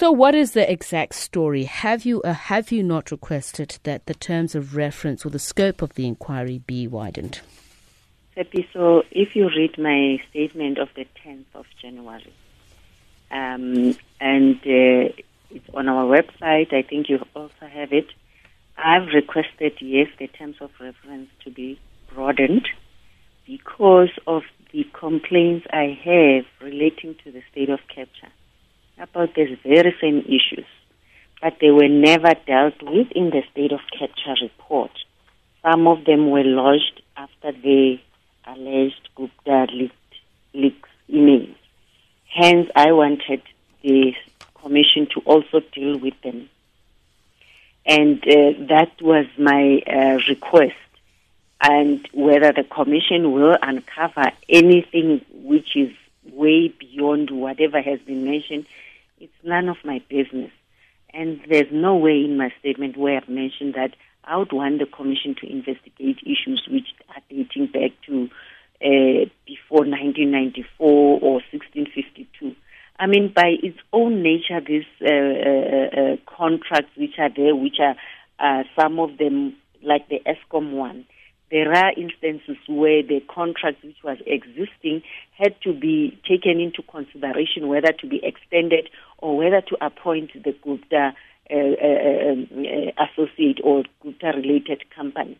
So, what is the exact story? Have you or have you not requested that the terms of reference or the scope of the inquiry be widened? so if you read my statement of the 10th of January, um, and uh, it's on our website, I think you also have it. I've requested, yes, the terms of reference to be broadened because of the complaints I have relating to the state of capture about these very same issues, but they were never dealt with in the state of capture report. Some of them were lodged after the alleged Gupta leaked, leaks emails. Hence, I wanted the commission to also deal with them. And uh, that was my uh, request. And whether the commission will uncover anything which is way beyond whatever has been mentioned, it's none of my business. And there's no way in my statement where I've mentioned that I would want the commission to investigate issues which are dating back to uh, before 1994 or 1652. I mean, by its own nature, these uh, uh, uh, contracts which are there, which are uh, some of them, like the Eskom one, there are instances where the contract which was existing had to be taken into consideration whether to be extended or whether to appoint the Gupta uh, uh, um, uh, associate or Gupta related company.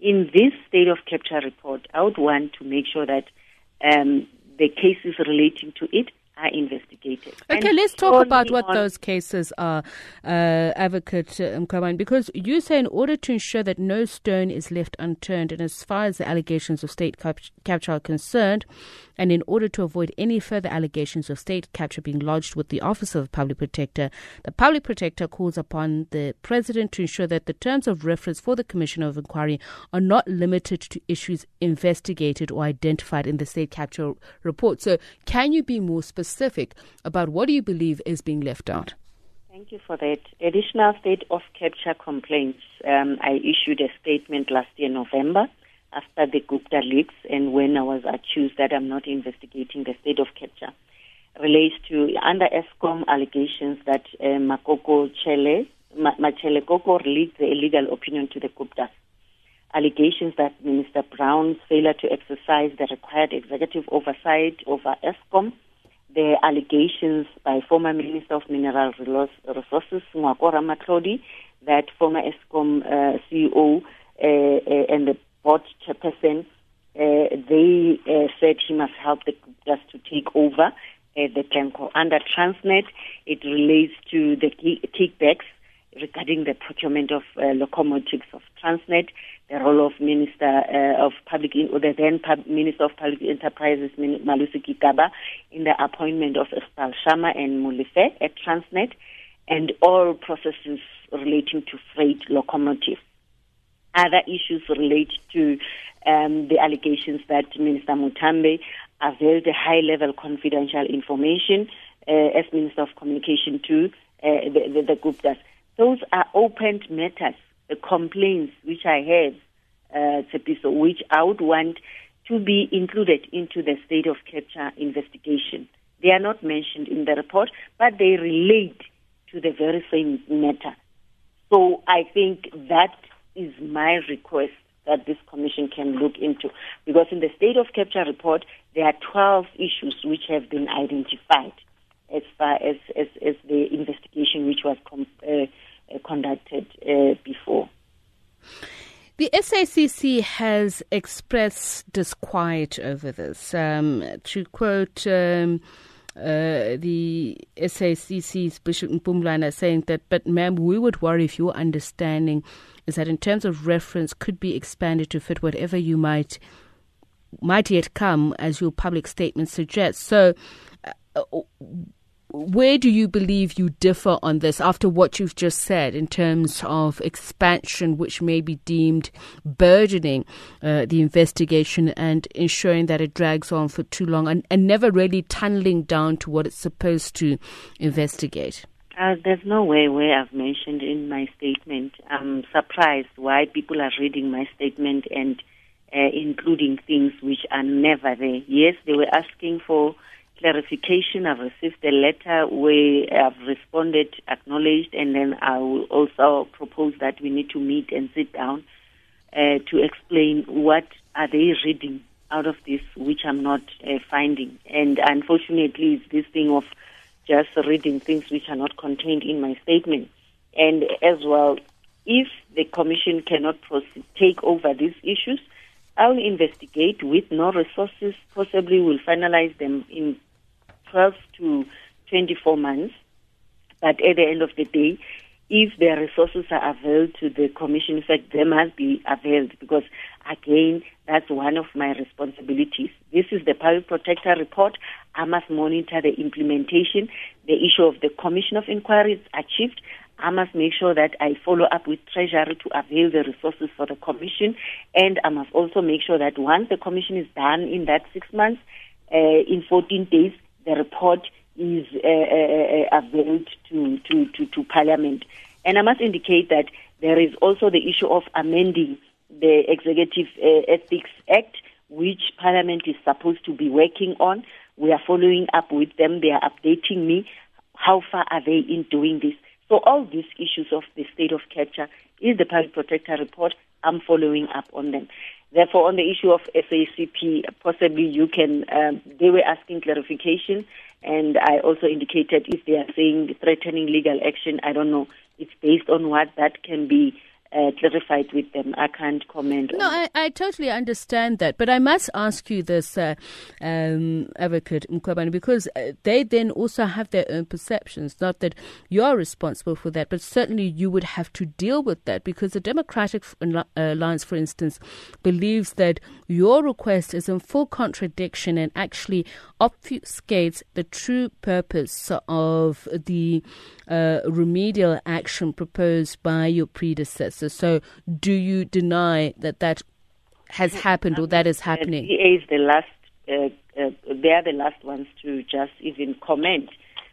In this state of capture report, I would want to make sure that um, the cases relating to it are investigated. Okay, and let's talk about what those cases are, uh, Advocate uh, Mkhwebane, because you say in order to ensure that no stone is left unturned, and as far as the allegations of state cap- capture are concerned, and in order to avoid any further allegations of state capture being lodged with the Office of the Public Protector, the Public Protector calls upon the President to ensure that the terms of reference for the Commission of Inquiry are not limited to issues investigated or identified in the state capture report. So, can you be more specific about what do you believe is being left out? Thank you for that. Additional state of capture complaints. Um, I issued a statement last year, November, after the Gupta leaks and when I was accused that I'm not investigating the state of capture relates to under Eskom allegations that uh, Makoko Chele, Matshela Koko leaked the illegal opinion to the Guptas. Allegations that Minister Brown's failure to exercise the required executive oversight over Eskom, the allegations by former Minister of Mineral Resources, Ngoako Ramatlhodi, that former Eskom uh, CEO uh, uh, and the board chairperson, uh, they uh, said he must help the just to take over uh, the Glencore. Under Transnet, it relates to the kickbacks regarding the procurement of uh, locomotives of Transnet, the role of Minister uh, of Public, or the then Pub- Minister of Public Enterprises, Malusi Gigaba, in the appointment of Estal Sharma and Molefe at Transnet, and all processes relating to freight locomotives. Other issues relate to um, the allegations that Minister Muthambi availed high level confidential information uh, as Minister of Communication to uh, the, the, the Guptas. Those are open matters, the complaints which I have, uh, which I would want to be included into the state of capture investigation. They are not mentioned in the report, but they relate to the very same matter. So I think that is my request that this commission can look into. Because in the state of capture report, there are 12 issues which have been identified as far as, as, as the investigation which was com- uh, uh, conducted uh, before. The SACC has expressed disquiet over this. Um, to quote um, uh, the SACC's Bishop Mpumlwana saying that, but ma'am, we would worry if your understanding is that in terms of reference could be expanded to fit whatever you might might yet come, as your public statement suggests. So, uh, where do you believe you differ on this after what you've just said in terms of expansion, which may be deemed burdening uh, the investigation and ensuring that it drags on for too long and, and never really tunneling down to what it's supposed to investigate? Uh, there's no way where I've mentioned in my statement. I'm surprised why people are reading my statement and uh, including things which are never there. Yes, they were asking for clarification. I've received a letter where I've responded, acknowledged, and then I will also propose that we need to meet and sit down uh, to explain what are they reading out of this, which I'm not uh, finding. And unfortunately, it's this thing of just reading things which are not contained in my statement. And as well, if the commission cannot proceed, take over these issues, I'll investigate with no resources. Possibly, we'll finalize them in 12 to 24 months. But at the end of the day, if the resources are availed to the commission, in fact, they must be availed because, again, that's one of my responsibilities. This is the Public Protector report. I must monitor the implementation. The issue of the Commission of Inquiry is achieved. I must make sure that I follow up with Treasury to avail the resources for the Commission. And I must also make sure that once the Commission is done in that six months, uh, in 14 days, the report is uh, uh, uh, availed to, to, to, to Parliament. And I must indicate that there is also the issue of amending the Executive Ethics Act, which Parliament is supposed to be working on. We are following up with them. They are updating me. How far are they in doing this? So all these issues of the state of capture is the Public Protector report. I'm following up on them. Therefore, on the issue of SACP, possibly you can, um, they were asking clarification, and I also indicated if they are saying threatening legal action, I don't know. It's based on what that can be uh, clarified with them. I can't comment. No, I, I, totally understand that, but I must ask you this, uh, um, Advocate Mkhwebane, because uh, they then also have their own perceptions. Not that you're responsible for that, but certainly you would have to deal with that because the Democratic Alliance, for instance, believes that your request is in full contradiction and actually obfuscates the true purpose of the uh, remedial action proposed by your predecessor. So, do you deny that that has happened or that is happening? The DA is the last. Uh, uh, they are the last ones to just even comment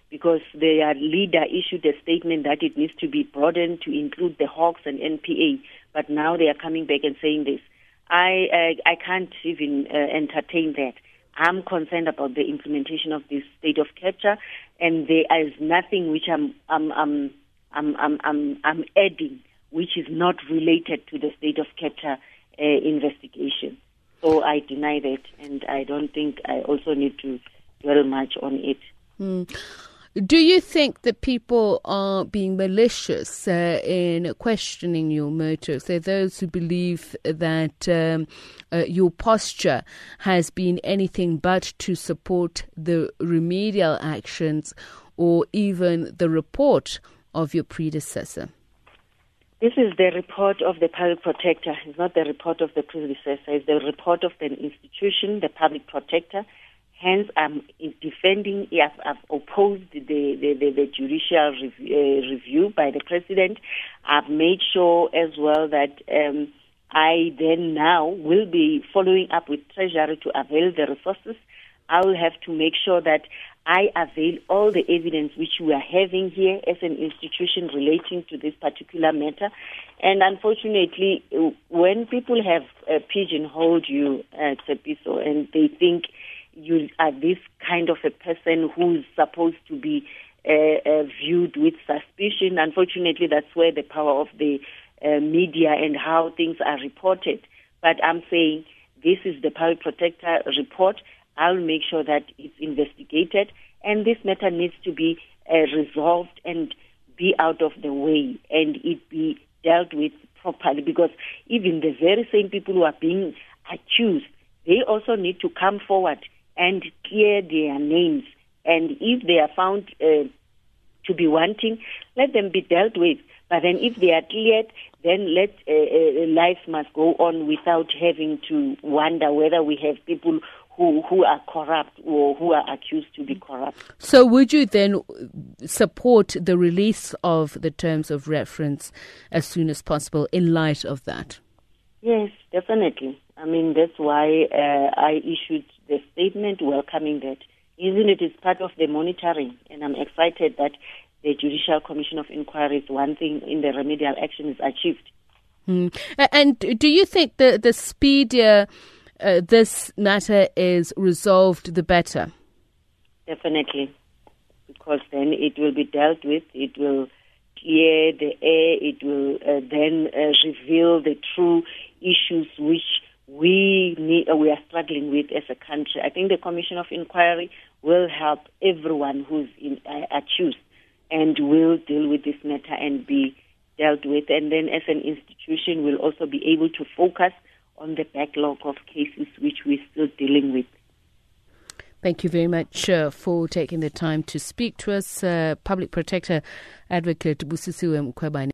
because their leader issued a statement that it needs to be broadened to include the Hawks and NPA. But now they are coming back and saying this. I uh, I can't even uh, entertain that. I'm concerned about the implementation of this state of capture, and there is nothing which I'm I'm I'm I'm I'm, I'm, I'm adding which is not related to the state of capture uh, investigation. So I deny that, and I don't think I also need to dwell much on it. Mm. Do you think that people are being malicious uh, in questioning your motives? There are those who believe that um, uh, your posture has been anything but to support the remedial actions or even the report of your predecessor. This is the report of the public protector. It's not the report of the predecessor. It's the report of the institution, the public protector Hence, I'm defending, I've, I've opposed the, the, the, the judicial rev, uh, review by the president. I've made sure as well that um, I then now will be following up with Treasury to avail the resources. I will have to make sure that I avail all the evidence which we are having here as an institution relating to this particular matter. And unfortunately, when people have uh, pigeonholed you, uh, and they think you are this kind of a person who's supposed to be uh, uh, viewed with suspicion. Unfortunately, that's where the power of the uh, media and how things are reported. But I'm saying this is the public protector report. I'll make sure that it's investigated, and this matter needs to be uh, resolved and be out of the way, and it be dealt with properly. Because even the very same people who are being accused, they also need to come forward and clear their names. And if they are found uh, to be wanting, let them be dealt with. But then if they are cleared, then let uh, uh, life must go on without having to wonder whether we have people who, who are corrupt or who are accused to be corrupt. So, would you then support the release of the terms of reference as soon as possible in light of that? Yes, definitely. I mean, that's why uh, I issued the statement welcoming that. Isn't it is part of the monitoring, and I'm excited that the Judicial Commission of Inquiry is one thing in the remedial action is achieved. Mm. And do you think the the speedier uh, this matter is resolved, the better? Definitely, because then it will be dealt with. It will clear the air. It will uh, then uh, reveal the true issues which we need, uh, we are struggling with as a country. I think the Commission of Inquiry will help everyone who's in, uh, accused and will deal with this matter and be dealt with. And then, as an institution, we'll also be able to focus on the backlog of cases which we're still dealing with. Thank you very much uh, for taking the time to speak to us, uh, Public Protector Advocate Busisiwe Mkhwebane.